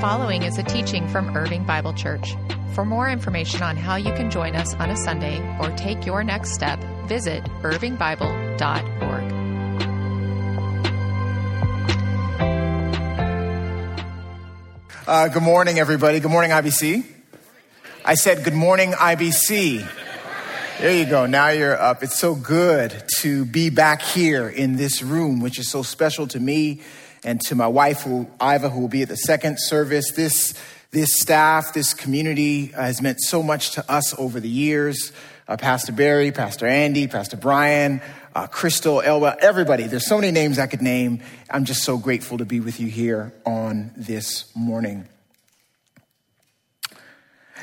following is a teaching from Irving Bible Church. For more information on how you can join us on a Sunday or take your next step, visit irvingbible.org. Uh, good morning, everybody. Good morning, IBC. I said, Good morning, IBC. There you go. Now you're up. It's so good to be back here in this room, which is so special to me and to my wife, who, Iva, who will be at the second service. This, this staff, this community has meant so much to us over the years. Uh, Pastor Barry, Pastor Andy, Pastor Brian, uh, Crystal, Elba, everybody. There's so many names I could name. I'm just so grateful to be with you here on this morning.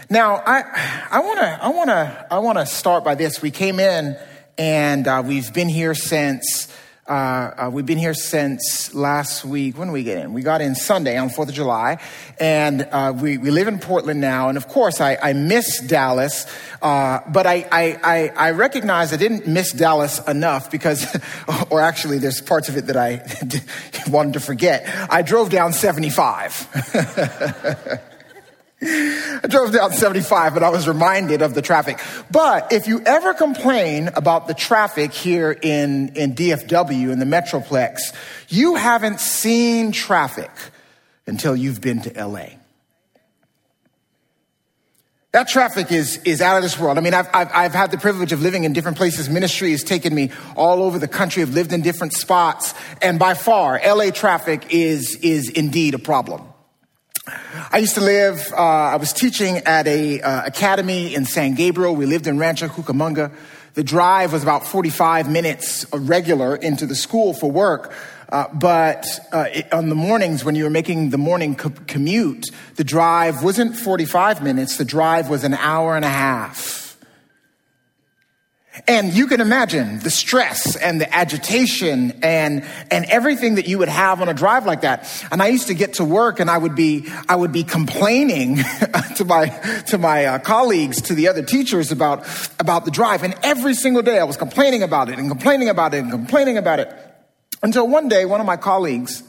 Now, I, I want to, I want to, I want to start by this. We came in, and uh, we've been here since uh, uh, we've been here since last week. When did we get in? We got in Sunday on 4th of July. And uh, we, we live in Portland now. And of course, I, I miss Dallas. Uh, but I, I, I, I recognize I didn't miss Dallas enough because, or actually, there's parts of it that I wanted to forget. I drove down 75. I drove down 75 and I was reminded of the traffic. But if you ever complain about the traffic here in, in DFW, in the Metroplex, you haven't seen traffic until you've been to LA. That traffic is, is out of this world. I mean, I've, I've, I've, had the privilege of living in different places. Ministry has taken me all over the country. I've lived in different spots. And by far, LA traffic is, is indeed a problem. I used to live, uh, I was teaching at a uh, academy in San Gabriel. We lived in Rancho Cucamonga. The drive was about 45 minutes regular into the school for work. Uh, but uh, it, on the mornings, when you were making the morning co- commute, the drive wasn't 45 minutes. The drive was an hour and a half. And you can imagine the stress and the agitation and, and everything that you would have on a drive like that. And I used to get to work and I would be, I would be complaining to my, to my uh, colleagues, to the other teachers about, about the drive. And every single day I was complaining about it and complaining about it and complaining about it. Until one day, one of my colleagues,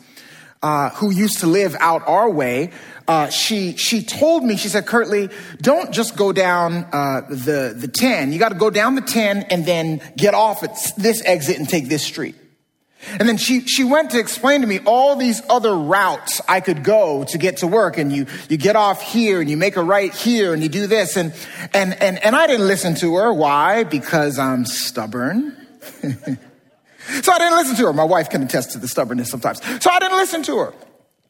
uh, who used to live out our way, uh, she she told me she said, "Curtly, don't just go down uh, the the ten. You got to go down the ten and then get off at this exit and take this street." And then she, she went to explain to me all these other routes I could go to get to work. And you, you get off here and you make a right here and you do this. And, and, and, and I didn't listen to her. Why? Because I'm stubborn. so I didn't listen to her. My wife can attest to the stubbornness sometimes. So I didn't listen to her.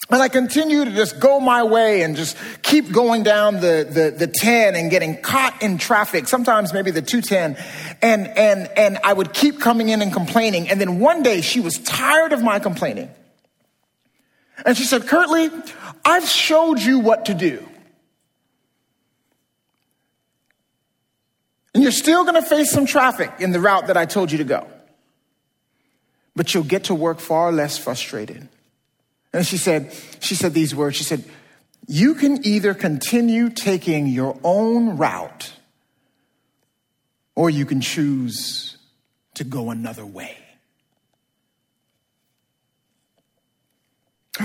And I continue to just go my way and just keep going down the, the, the 10 and getting caught in traffic, sometimes maybe the 210. And, and, and I would keep coming in and complaining. And then one day she was tired of my complaining. And she said, Curtly, I've showed you what to do. And you're still going to face some traffic in the route that I told you to go. But you'll get to work far less frustrated. And she said, she said these words. She said, you can either continue taking your own route or you can choose to go another way.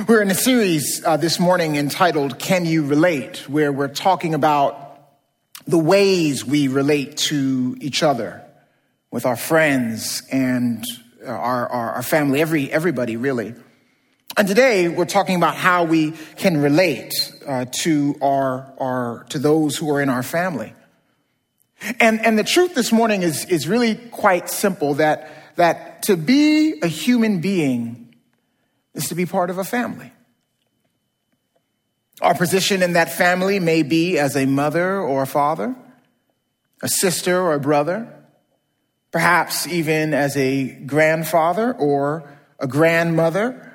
We're in a series uh, this morning entitled Can You Relate, where we're talking about the ways we relate to each other with our friends and our, our, our family, every, everybody really. And today we're talking about how we can relate uh, to our, our to those who are in our family. And and the truth this morning is is really quite simple that that to be a human being is to be part of a family. Our position in that family may be as a mother or a father, a sister or a brother, perhaps even as a grandfather or a grandmother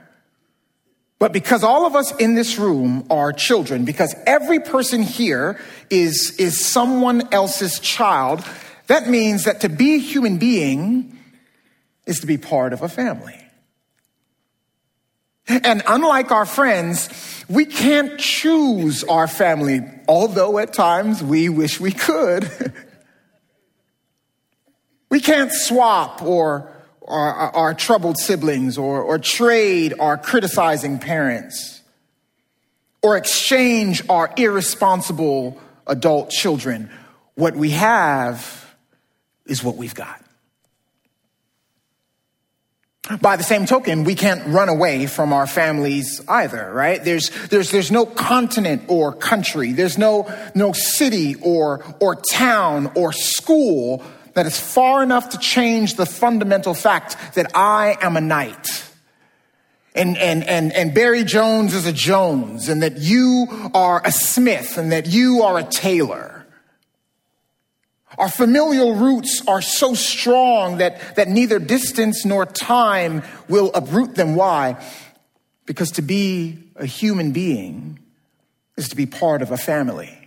but because all of us in this room are children, because every person here is, is someone else's child, that means that to be a human being is to be part of a family. And unlike our friends, we can't choose our family, although at times we wish we could. we can't swap or our, our troubled siblings or, or trade our criticizing parents or exchange our irresponsible adult children. What we have is what we've got. By the same token, we can't run away from our families either, right? There's, there's, there's no continent or country. There's no, no city or, or town or school that is far enough to change the fundamental fact that I am a knight. And, and, and, and Barry Jones is a Jones, and that you are a Smith, and that you are a Taylor. Our familial roots are so strong that, that neither distance nor time will uproot them. Why? Because to be a human being is to be part of a family.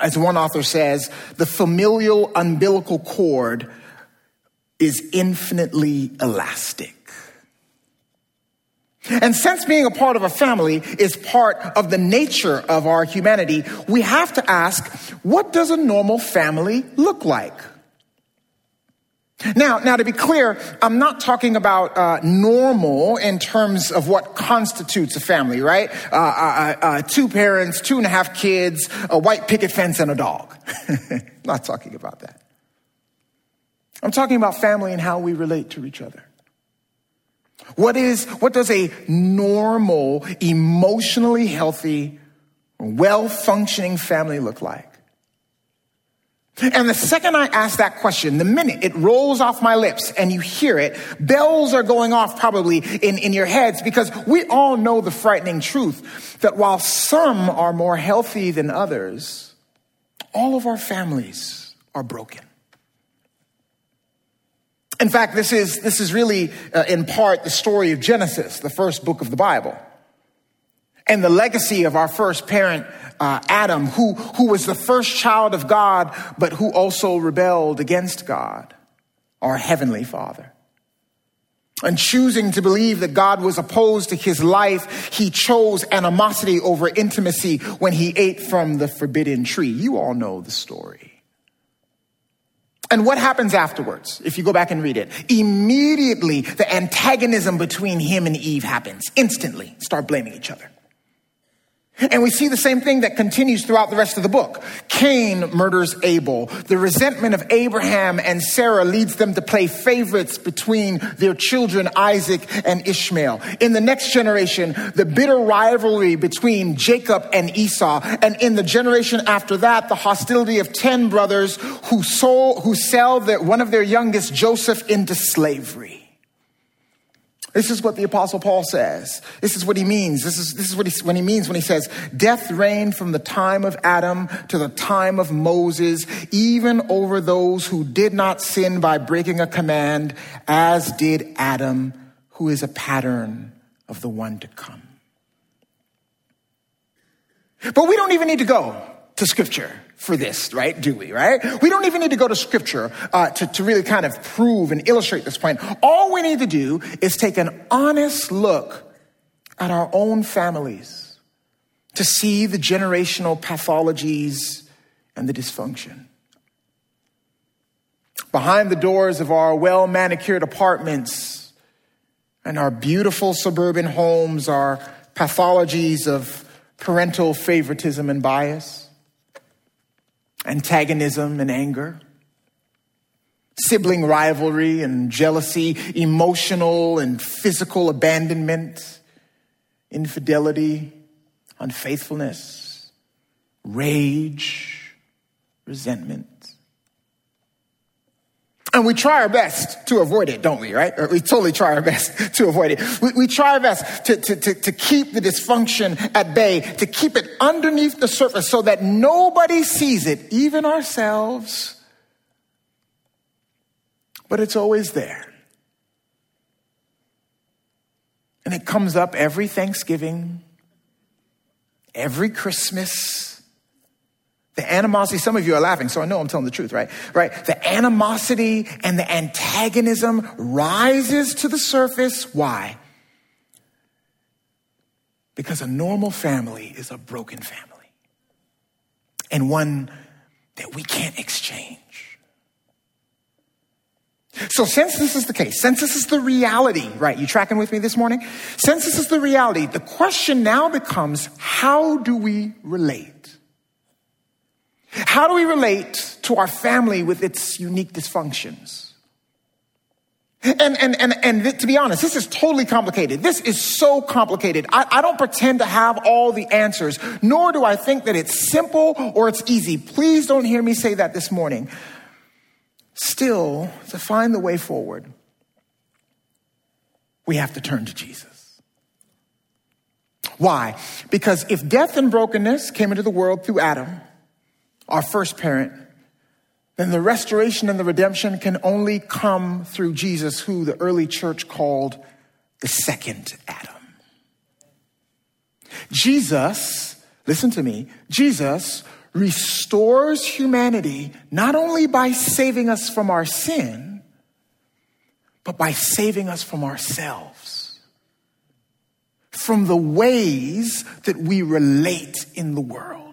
As one author says, the familial umbilical cord is infinitely elastic. And since being a part of a family is part of the nature of our humanity, we have to ask, what does a normal family look like? Now, now to be clear, I'm not talking about uh, normal in terms of what constitutes a family, right? Uh, uh, uh, uh two parents, two and a half kids, a white picket fence, and a dog. not talking about that. I'm talking about family and how we relate to each other. What is, what does a normal, emotionally healthy, well functioning family look like? And the second I ask that question, the minute it rolls off my lips and you hear it, bells are going off probably in, in your heads because we all know the frightening truth that while some are more healthy than others, all of our families are broken. In fact, this is, this is really, uh, in part, the story of Genesis, the first book of the Bible. And the legacy of our first parent, uh, Adam, who, who was the first child of God, but who also rebelled against God, our heavenly Father. And choosing to believe that God was opposed to his life, he chose animosity over intimacy when he ate from the forbidden tree. You all know the story. And what happens afterwards, if you go back and read it? Immediately, the antagonism between him and Eve happens. Instantly, start blaming each other. And we see the same thing that continues throughout the rest of the book. Cain murders Abel. The resentment of Abraham and Sarah leads them to play favorites between their children Isaac and Ishmael. In the next generation, the bitter rivalry between Jacob and Esau. And in the generation after that, the hostility of 10 brothers who, sold, who sell one of their youngest, Joseph, into slavery. This is what the apostle Paul says. This is what he means. This is, this is what he, when he means when he says, death reigned from the time of Adam to the time of Moses, even over those who did not sin by breaking a command, as did Adam, who is a pattern of the one to come. But we don't even need to go to scripture for this, right? Do we, right? We don't even need to go to scripture uh, to, to really kind of prove and illustrate this point. All we need to do is take an honest look at our own families to see the generational pathologies and the dysfunction. Behind the doors of our well manicured apartments and our beautiful suburban homes are pathologies of parental favoritism and bias antagonism and anger, sibling rivalry and jealousy, emotional and physical abandonment, infidelity, unfaithfulness, rage, resentment. And we try our best to avoid it, don't we, right? Or we totally try our best to avoid it. We, we try our best to, to, to, to keep the dysfunction at bay, to keep it underneath the surface so that nobody sees it, even ourselves. But it's always there. And it comes up every Thanksgiving, every Christmas, the animosity, some of you are laughing, so I know I'm telling the truth, right? Right? The animosity and the antagonism rises to the surface. Why? Because a normal family is a broken family and one that we can't exchange. So, since this is the case, since this is the reality, right? You tracking with me this morning? Since this is the reality, the question now becomes how do we relate? How do we relate to our family with its unique dysfunctions? And, and, and, and to be honest, this is totally complicated. This is so complicated. I, I don't pretend to have all the answers, nor do I think that it's simple or it's easy. Please don't hear me say that this morning. Still, to find the way forward, we have to turn to Jesus. Why? Because if death and brokenness came into the world through Adam, our first parent, then the restoration and the redemption can only come through Jesus, who the early church called the second Adam. Jesus, listen to me, Jesus restores humanity not only by saving us from our sin, but by saving us from ourselves, from the ways that we relate in the world.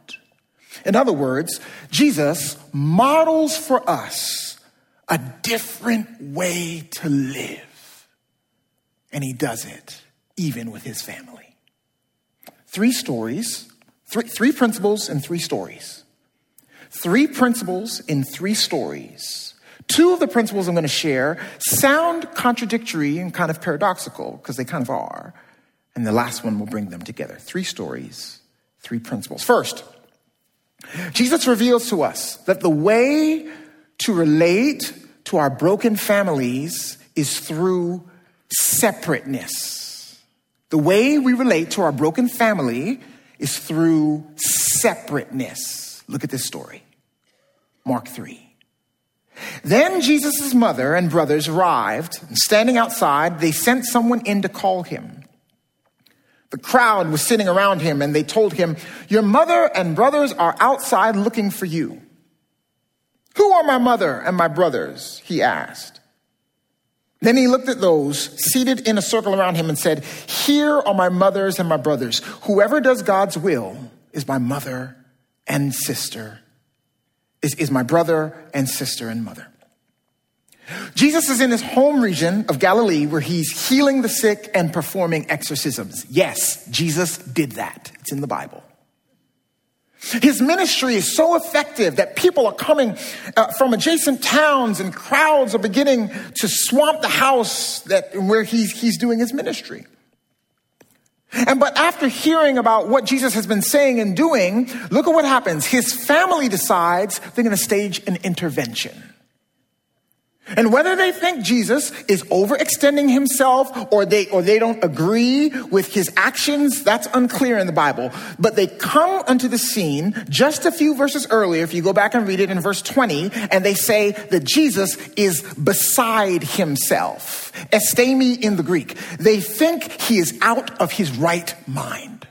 In other words, Jesus models for us a different way to live. And he does it even with his family. Three stories Three, three principles and three stories. Three principles in three stories. Two of the principles I'm going to share sound contradictory and kind of paradoxical because they kind of are. And the last one will bring them together. Three stories, three principles. First, Jesus reveals to us that the way to relate to our broken families is through separateness. The way we relate to our broken family is through separateness. Look at this story. Mark 3. Then Jesus' mother and brothers arrived, and standing outside, they sent someone in to call him. The crowd was sitting around him, and they told him, Your mother and brothers are outside looking for you. Who are my mother and my brothers? He asked. Then he looked at those seated in a circle around him and said, Here are my mothers and my brothers. Whoever does God's will is my mother and sister, is, is my brother and sister and mother. Jesus is in his home region of Galilee where he's healing the sick and performing exorcisms. Yes, Jesus did that. It's in the Bible. His ministry is so effective that people are coming uh, from adjacent towns and crowds are beginning to swamp the house that, where he's, he's doing his ministry. And but after hearing about what Jesus has been saying and doing, look at what happens. His family decides they're going to stage an intervention. And whether they think Jesus is overextending himself or they, or they don't agree with his actions, that's unclear in the Bible. But they come onto the scene just a few verses earlier, if you go back and read it in verse 20, and they say that Jesus is beside himself. Estemi in the Greek. They think he is out of his right mind.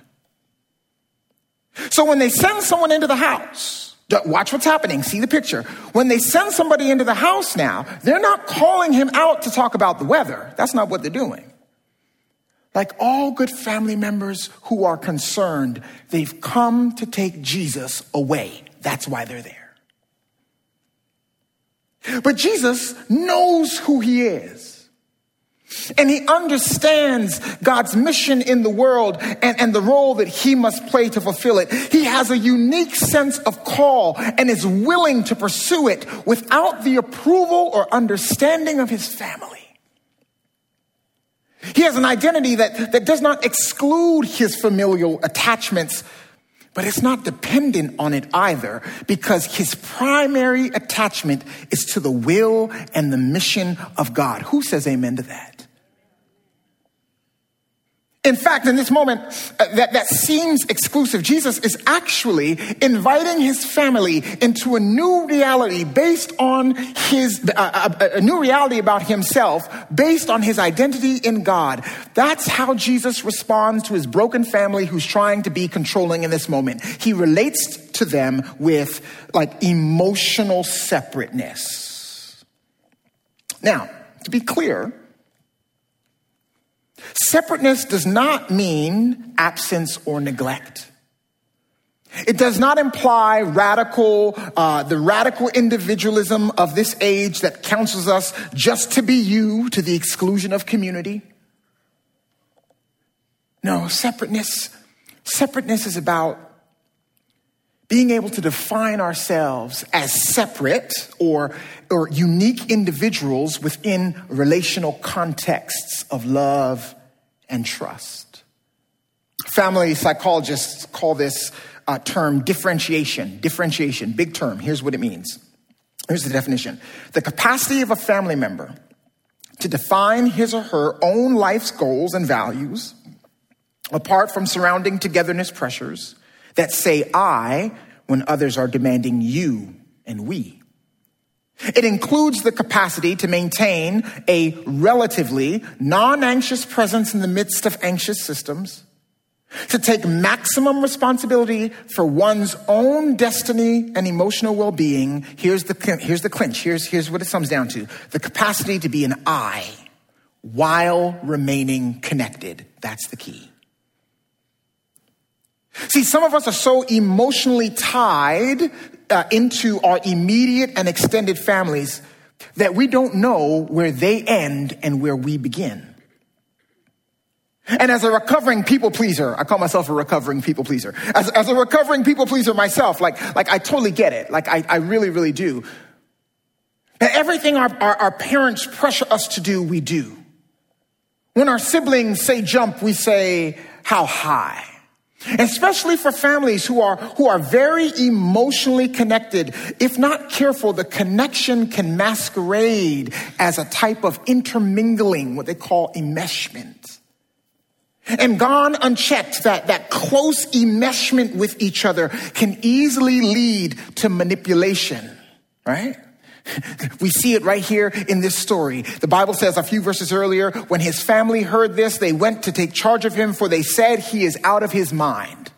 So when they send someone into the house, Watch what's happening. See the picture. When they send somebody into the house now, they're not calling him out to talk about the weather. That's not what they're doing. Like all good family members who are concerned, they've come to take Jesus away. That's why they're there. But Jesus knows who he is. And he understands God's mission in the world and, and the role that he must play to fulfill it. He has a unique sense of call and is willing to pursue it without the approval or understanding of his family. He has an identity that, that does not exclude his familial attachments, but it's not dependent on it either because his primary attachment is to the will and the mission of God. Who says amen to that? In fact, in this moment uh, that, that seems exclusive, Jesus is actually inviting his family into a new reality based on his, uh, a, uh, a new reality about himself based on his identity in God. That's how Jesus responds to his broken family who's trying to be controlling in this moment. He relates to them with like emotional separateness. Now, to be clear, Separateness does not mean absence or neglect. It does not imply radical, uh, the radical individualism of this age that counsels us just to be you to the exclusion of community. No, separateness, separateness is about being able to define ourselves as separate or, or unique individuals within relational contexts of love and trust. Family psychologists call this uh, term differentiation. Differentiation, big term. Here's what it means. Here's the definition the capacity of a family member to define his or her own life's goals and values apart from surrounding togetherness pressures that say I when others are demanding you and we. It includes the capacity to maintain a relatively non anxious presence in the midst of anxious systems, to take maximum responsibility for one's own destiny and emotional well being. Here's the, here's the clinch. Here's, here's what it comes down to the capacity to be an I while remaining connected. That's the key. See, some of us are so emotionally tied uh, into our immediate and extended families that we don't know where they end and where we begin. And as a recovering people pleaser, I call myself a recovering people pleaser. As, as a recovering people pleaser myself, like, like I totally get it. Like I, I really, really do. And everything our, our, our parents pressure us to do, we do. When our siblings say jump, we say how high. Especially for families who are, who are very emotionally connected. If not careful, the connection can masquerade as a type of intermingling, what they call enmeshment. And gone unchecked, that, that close enmeshment with each other can easily lead to manipulation, right? We see it right here in this story. The Bible says a few verses earlier, when his family heard this, they went to take charge of him, for they said he is out of his mind.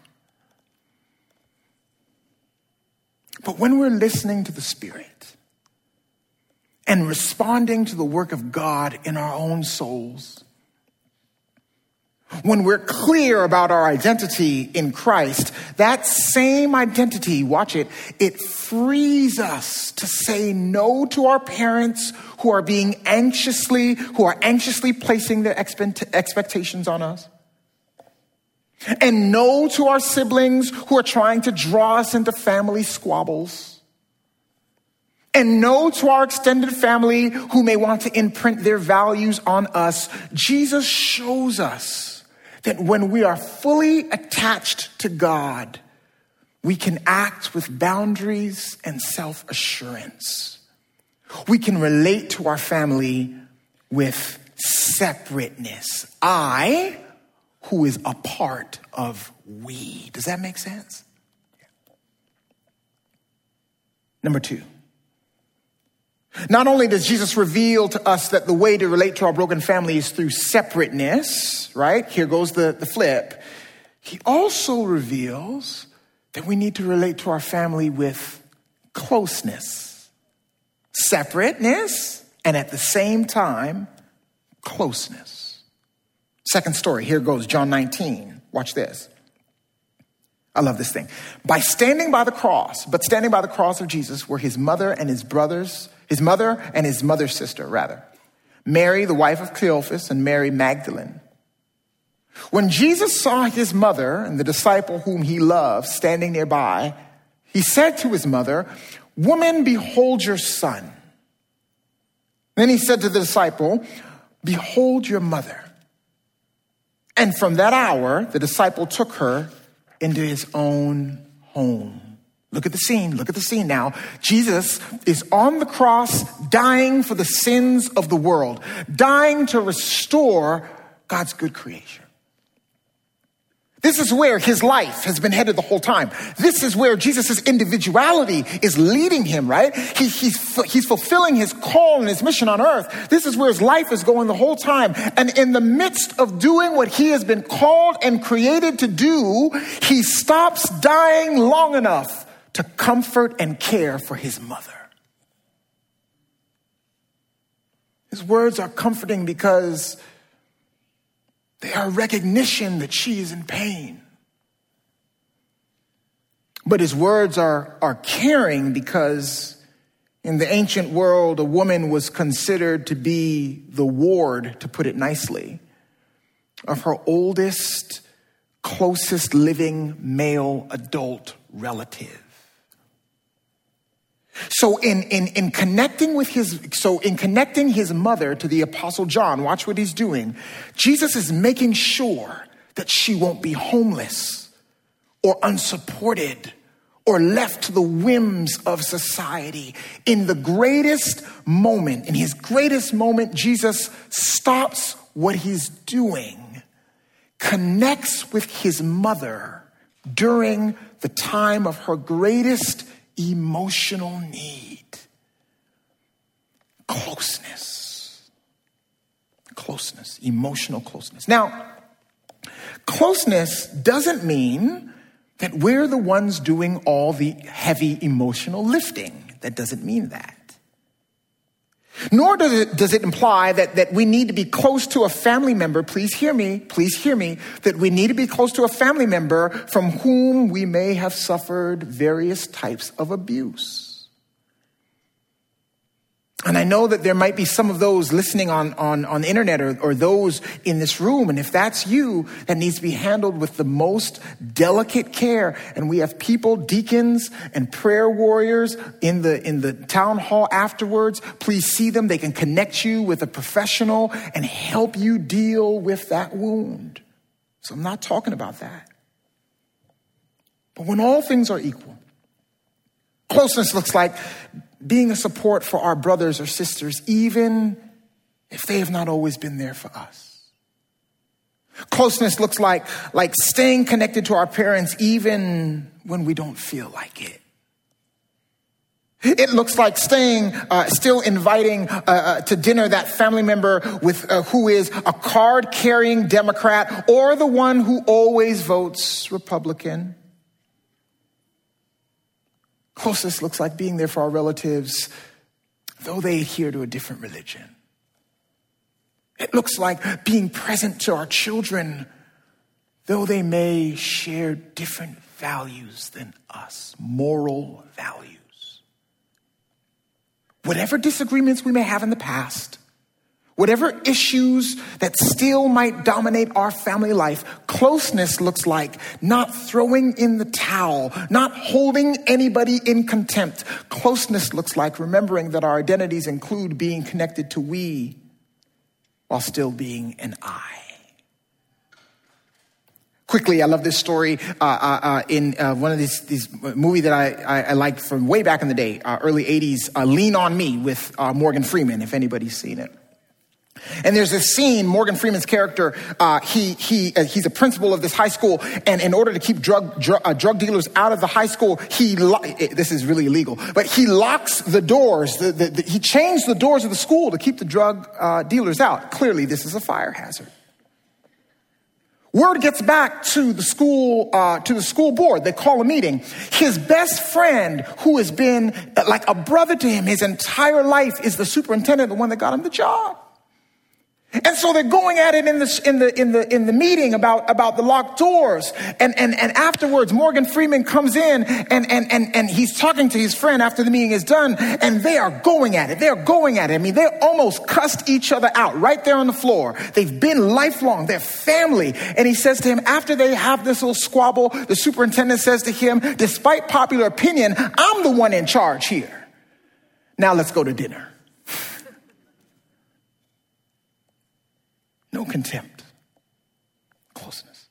But when we're listening to the Spirit and responding to the work of God in our own souls, when we're clear about our identity in Christ, that same identity, watch it, it frees us to say no to our parents who are being anxiously, who are anxiously placing their expectations on us. And no to our siblings who are trying to draw us into family squabbles. And no to our extended family who may want to imprint their values on us. Jesus shows us that when we are fully attached to God, we can act with boundaries and self assurance. We can relate to our family with separateness. I, who is a part of we. Does that make sense? Number two. Not only does Jesus reveal to us that the way to relate to our broken family is through separateness, right? Here goes the, the flip. He also reveals that we need to relate to our family with closeness, separateness, and at the same time, closeness. Second story, here goes John 19. Watch this. I love this thing. By standing by the cross, but standing by the cross of Jesus were his mother and his brothers his mother and his mother's sister, rather. Mary, the wife of Cleophas, and Mary Magdalene. When Jesus saw his mother and the disciple whom he loved standing nearby, he said to his mother, Woman, behold your son. Then he said to the disciple, Behold your mother. And from that hour, the disciple took her into his own home. Look at the scene. Look at the scene now. Jesus is on the cross, dying for the sins of the world, dying to restore God's good creation. This is where his life has been headed the whole time. This is where Jesus' individuality is leading him, right? He, he's, he's fulfilling his call and his mission on earth. This is where his life is going the whole time. And in the midst of doing what he has been called and created to do, he stops dying long enough to comfort and care for his mother. His words are comforting because they are recognition that she is in pain. But his words are, are caring because in the ancient world, a woman was considered to be the ward, to put it nicely, of her oldest, closest living male adult relative. So in, in, in connecting with his, so in connecting his mother to the apostle John, watch what he's doing. Jesus is making sure that she won't be homeless or unsupported or left to the whims of society. In the greatest moment, in his greatest moment, Jesus stops what he's doing, connects with his mother during the time of her greatest emotional need closeness. Closeness, emotional closeness. Now, closeness doesn't mean that we're the ones doing all the heavy emotional lifting. That doesn't mean that. Nor does it, does it imply that, that we need to be close to a family member. Please hear me, please hear me, that we need to be close to a family member from whom we may have suffered various types of abuse. And I know that there might be some of those listening on, on, on the internet or, or those in this room. And if that's you, that needs to be handled with the most delicate care. And we have people, deacons and prayer warriors in the, in the town hall afterwards. Please see them. They can connect you with a professional and help you deal with that wound. So I'm not talking about that. But when all things are equal, closeness looks like being a support for our brothers or sisters, even if they have not always been there for us. Closeness looks like, like staying connected to our parents even when we don't feel like it. It looks like staying, uh, still inviting uh, uh, to dinner that family member with uh, who is a card-carrying Democrat or the one who always votes Republican. Closeness looks like being there for our relatives, though they adhere to a different religion. It looks like being present to our children, though they may share different values than us, moral values. Whatever disagreements we may have in the past, Whatever issues that still might dominate our family life, closeness looks like not throwing in the towel, not holding anybody in contempt. Closeness looks like remembering that our identities include being connected to we while still being an I. Quickly, I love this story uh, uh, uh in uh, one of these, these movie that I, I, I liked from way back in the day, uh, early 80s, uh, Lean On Me with Morgan Freeman, if anybody's seen it. And there's this scene, Morgan Freeman's character, uh, he, he, uh, he's a principal of this high school, and in order to keep drug, drug, uh, drug dealers out of the high school, he, lo- this is really illegal, but he locks the doors, the, the, the, he changed the doors of the school to keep the drug uh, dealers out. Clearly, this is a fire hazard. Word gets back to the school, uh, to the school board. They call a meeting. His best friend, who has been uh, like a brother to him his entire life, is the superintendent, the one that got him the job. And so they're going at it in the, in the, in the, in the meeting about, about the locked doors. And, and, and afterwards, Morgan Freeman comes in and, and, and, and he's talking to his friend after the meeting is done and they are going at it. They're going at it. I mean, they almost cussed each other out right there on the floor. They've been lifelong. They're family. And he says to him, after they have this little squabble, the superintendent says to him, despite popular opinion, I'm the one in charge here. Now let's go to dinner. No contempt. Closeness.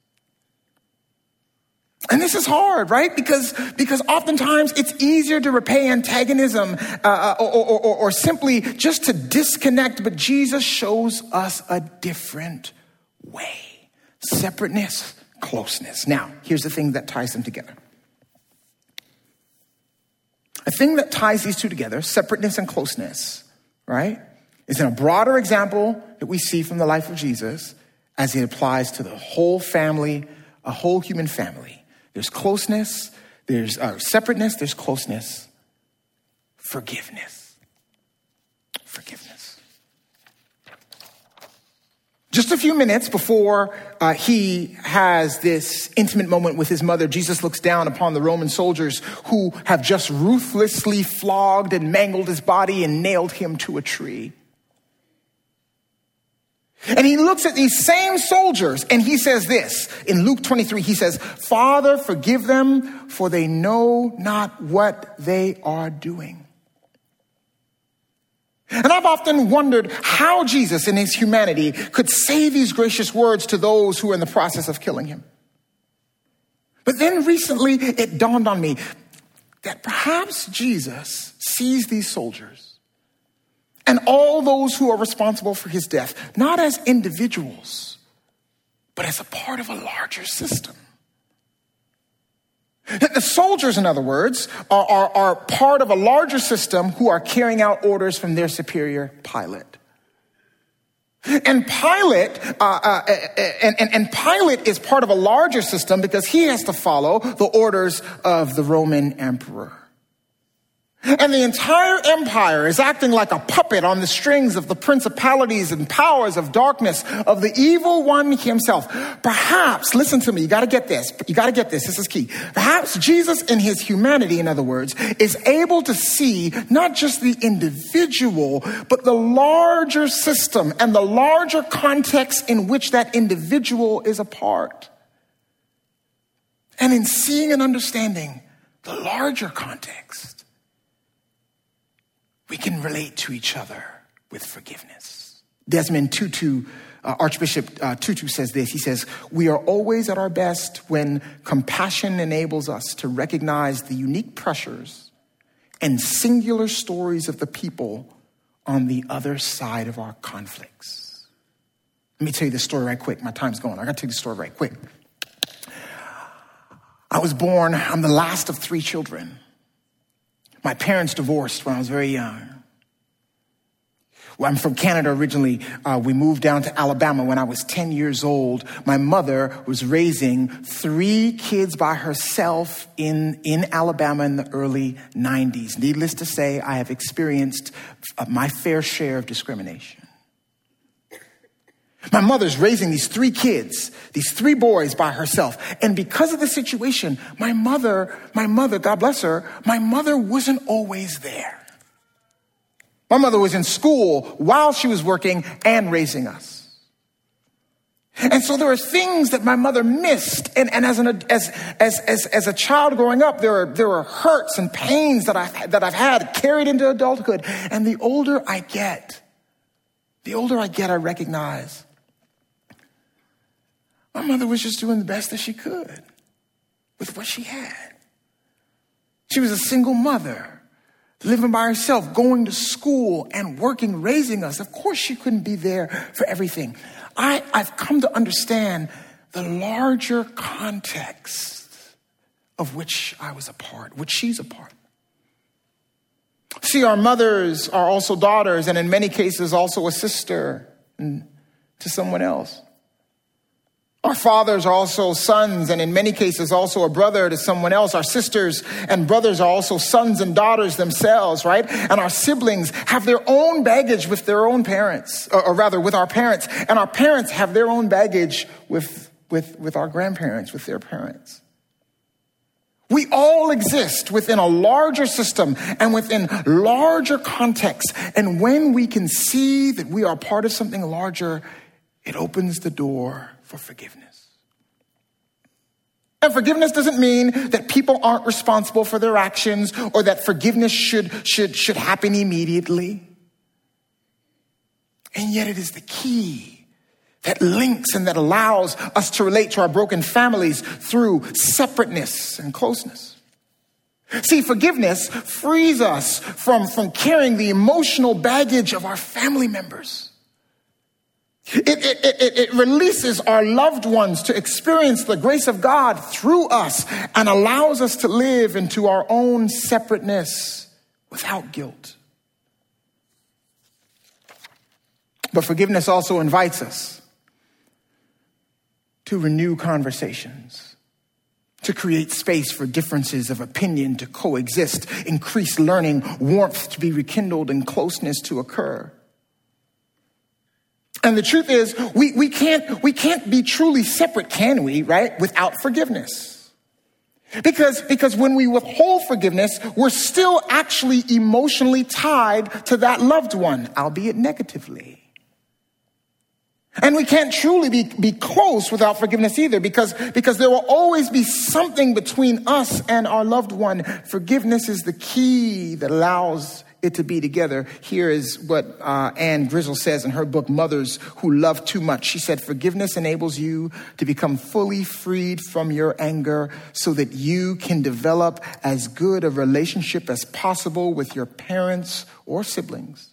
And this is hard, right? Because, because oftentimes it's easier to repay antagonism uh, uh or, or, or, or simply just to disconnect, but Jesus shows us a different way separateness, closeness. Now, here's the thing that ties them together. A thing that ties these two together, separateness and closeness, right, is in a broader example that we see from the life of Jesus as it applies to the whole family, a whole human family. There's closeness, there's uh, separateness, there's closeness, forgiveness. Forgiveness. Just a few minutes before uh, he has this intimate moment with his mother, Jesus looks down upon the Roman soldiers who have just ruthlessly flogged and mangled his body and nailed him to a tree. And he looks at these same soldiers and he says this in Luke 23 he says, Father, forgive them, for they know not what they are doing. And I've often wondered how Jesus, in his humanity, could say these gracious words to those who are in the process of killing him. But then recently it dawned on me that perhaps Jesus sees these soldiers and all those who are responsible for his death, not as individuals, but as a part of a larger system. The soldiers, in other words, are, are, are, part of a larger system who are carrying out orders from their superior Pilate. And Pilate, uh, uh, and, and, and Pilate is part of a larger system because he has to follow the orders of the Roman emperor. And the entire empire is acting like a puppet on the strings of the principalities and powers of darkness of the evil one himself. Perhaps, listen to me, you gotta get this. You gotta get this. This is key. Perhaps Jesus in his humanity, in other words, is able to see not just the individual, but the larger system and the larger context in which that individual is a part. And in seeing and understanding the larger context, we can relate to each other with forgiveness. Desmond Tutu, uh, Archbishop uh, Tutu says this. He says, We are always at our best when compassion enables us to recognize the unique pressures and singular stories of the people on the other side of our conflicts. Let me tell you this story right quick. My time's going. I gotta tell you the story right quick. I was born, I'm the last of three children. My parents divorced when I was very young. Well, I'm from Canada originally. Uh, we moved down to Alabama when I was 10 years old. My mother was raising three kids by herself in, in Alabama in the early 90s. Needless to say, I have experienced uh, my fair share of discrimination. My mother's raising these three kids, these three boys by herself. And because of the situation, my mother, my mother, God bless her, my mother wasn't always there. My mother was in school while she was working and raising us. And so there are things that my mother missed. And, and as, an, as, as, as, as a child growing up, there are, there are hurts and pains that I've, that I've had carried into adulthood. And the older I get, the older I get, I recognize my mother was just doing the best that she could with what she had. She was a single mother, living by herself, going to school and working, raising us. Of course, she couldn't be there for everything. I, I've come to understand the larger context of which I was a part, which she's a part. See, our mothers are also daughters, and in many cases, also a sister mm, to someone else. Our fathers are also sons, and in many cases, also a brother to someone else. Our sisters and brothers are also sons and daughters themselves, right? And our siblings have their own baggage with their own parents, or, or rather, with our parents. And our parents have their own baggage with, with, with our grandparents, with their parents. We all exist within a larger system and within larger context. And when we can see that we are part of something larger, it opens the door for forgiveness. And forgiveness doesn't mean that people aren't responsible for their actions or that forgiveness should, should, should happen immediately. And yet it is the key that links and that allows us to relate to our broken families through separateness and closeness. See, forgiveness frees us from, from carrying the emotional baggage of our family members. It, it, it, it, releases our loved ones to experience the grace of God through us and allows us to live into our own separateness without guilt. But forgiveness also invites us to renew conversations, to create space for differences of opinion to coexist, increase learning, warmth to be rekindled, and closeness to occur. And the truth is, we, we, can't, we can't be truly separate, can we, right? Without forgiveness. Because, because when we withhold forgiveness, we're still actually emotionally tied to that loved one, albeit negatively. And we can't truly be, be close without forgiveness either because, because there will always be something between us and our loved one. Forgiveness is the key that allows it to be together. Here is what uh, Anne Grizzle says in her book, Mothers Who Love Too Much. She said, Forgiveness enables you to become fully freed from your anger so that you can develop as good a relationship as possible with your parents or siblings.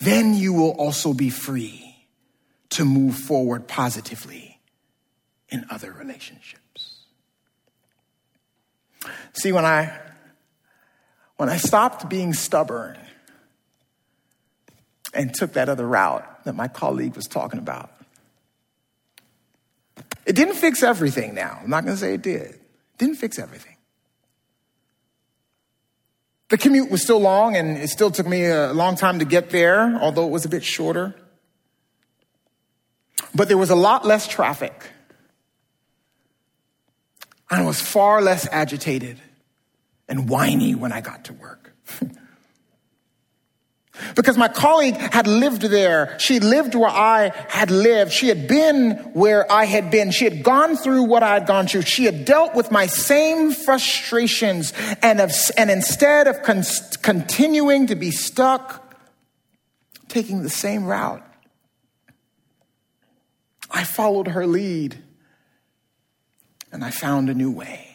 Then you will also be free to move forward positively in other relationships. See, when I when I stopped being stubborn and took that other route that my colleague was talking about, it didn't fix everything now. I'm not going to say it did. It didn't fix everything. The commute was still long and it still took me a long time to get there, although it was a bit shorter. But there was a lot less traffic. And I was far less agitated and whiny when I got to work. because my colleague had lived there. She lived where I had lived. She had been where I had been. She had gone through what I had gone through. She had dealt with my same frustrations. And, of, and instead of con- continuing to be stuck, taking the same route, I followed her lead and I found a new way.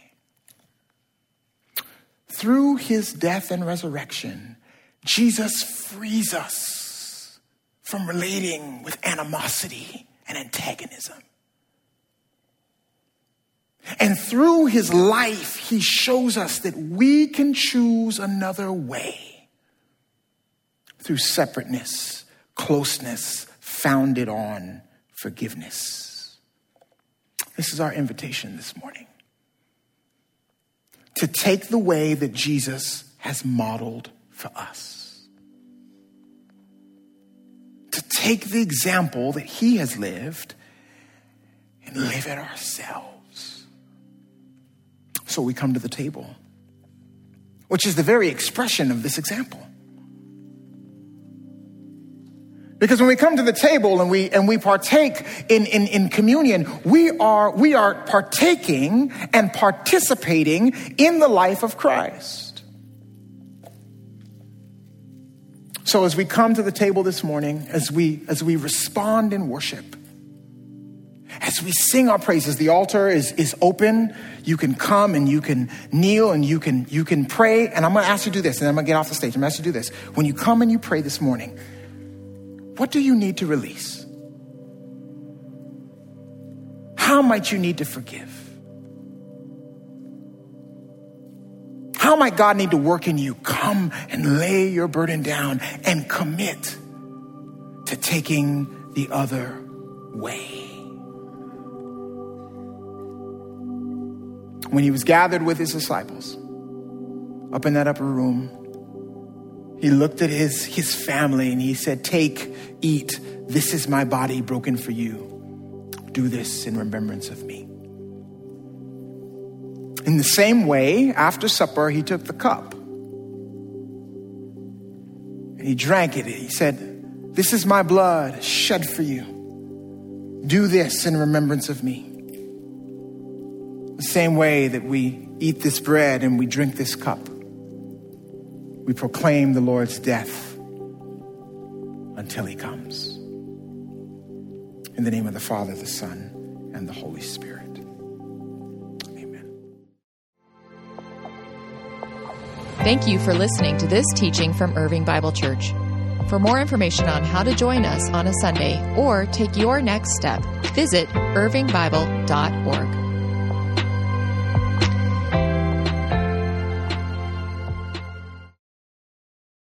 Through his death and resurrection, Jesus frees us from relating with animosity and antagonism. And through his life, he shows us that we can choose another way through separateness, closeness, founded on forgiveness. This is our invitation this morning to take the way that Jesus has modeled for us. To take the example that he has lived and live it ourselves. So we come to the table, which is the very expression of this example. Because when we come to the table and we, and we partake in, in, in communion, we are, we are partaking and participating in the life of Christ. So as we come to the table this morning, as we, as we respond in worship, as we sing our praises, the altar is, is open. You can come and you can kneel and you can, you can pray. And I'm going to ask you to do this, and I'm going to get off the stage. I'm going to ask you to do this. When you come and you pray this morning, what do you need to release? How might you need to forgive? How might God need to work in you? Come and lay your burden down and commit to taking the other way. When he was gathered with his disciples up in that upper room, he looked at his, his family and he said, Take, eat. This is my body broken for you. Do this in remembrance of me. In the same way, after supper, he took the cup and he drank it. He said, This is my blood shed for you. Do this in remembrance of me. The same way that we eat this bread and we drink this cup we proclaim the Lord's death until he comes. In the name of the Father, the Son, and the Holy Spirit. Amen. Thank you for listening to this teaching from Irving Bible Church. For more information on how to join us on a Sunday or take your next step, visit irvingbible.org.